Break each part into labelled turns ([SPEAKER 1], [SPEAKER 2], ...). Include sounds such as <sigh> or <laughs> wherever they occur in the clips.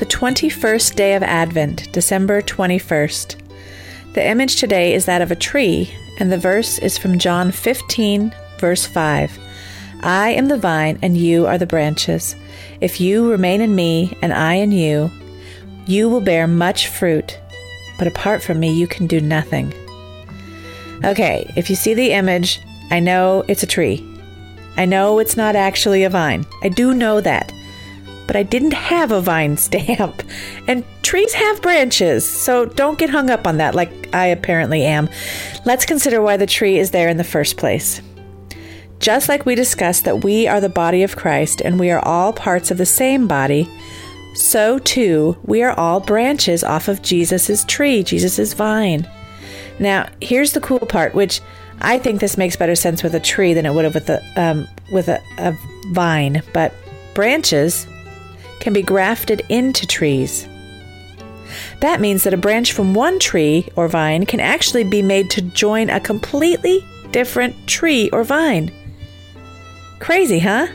[SPEAKER 1] the 21st day of Advent, December 21st. The image today is that of a tree, and the verse is from John 15, verse 5. I am the vine, and you are the branches. If you remain in me, and I in you, you will bear much fruit. But apart from me, you can do nothing. Okay, if you see the image, I know it's a tree. I know it's not actually a vine. I do know that but I didn't have a vine stamp. <laughs> And trees have branches, so don't get hung up on that like I apparently am. Let's consider why the tree is there in the first place. Just like we discussed that we are the body of Christ and we are all parts of the same body, so too we are all branches off of Jesus' tree, Jesus' vine. Now, here's the cool part, which I think this makes better sense with a tree than it would have with a um, with a, a vine. But branches can be grafted into trees. That means that a branch from one tree or vine can actually be made to join a completely different tree or vine. Crazy, huh?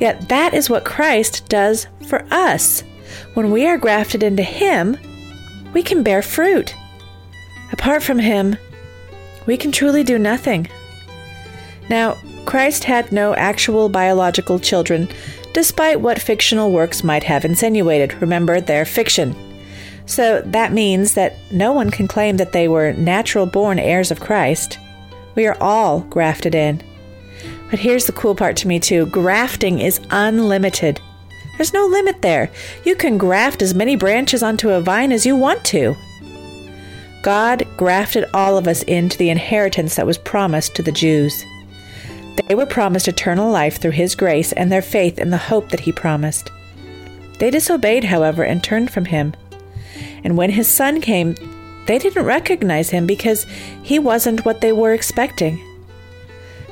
[SPEAKER 1] Yet that is what Christ does for us. When we are grafted into Him, we can bear fruit. Apart from Him, we can truly do nothing. Now, Christ had no actual biological children, despite what fictional works might have insinuated. Remember, they're fiction. So that means that no one can claim that they were natural born heirs of Christ. We are all grafted in. But here's the cool part to me, too grafting is unlimited. There's no limit there. You can graft as many branches onto a vine as you want to. God grafted all of us into the inheritance that was promised to the Jews. They were promised eternal life through His grace and their faith in the hope that He promised. They disobeyed, however, and turned from Him. And when His Son came, they didn't recognize Him because He wasn't what they were expecting.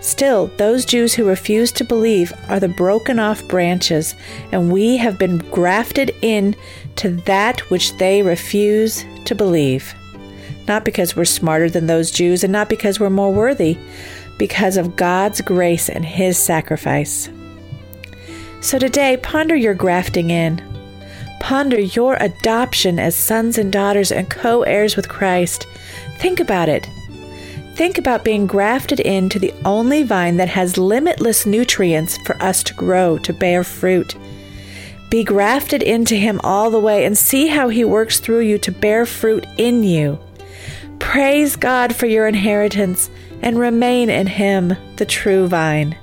[SPEAKER 1] Still, those Jews who refuse to believe are the broken off branches, and we have been grafted in to that which they refuse to believe. Not because we're smarter than those Jews and not because we're more worthy, because of God's grace and His sacrifice. So today, ponder your grafting in. Ponder your adoption as sons and daughters and co heirs with Christ. Think about it. Think about being grafted into the only vine that has limitless nutrients for us to grow, to bear fruit. Be grafted into Him all the way and see how He works through you to bear fruit in you. Praise God for your inheritance and remain in Him, the true vine.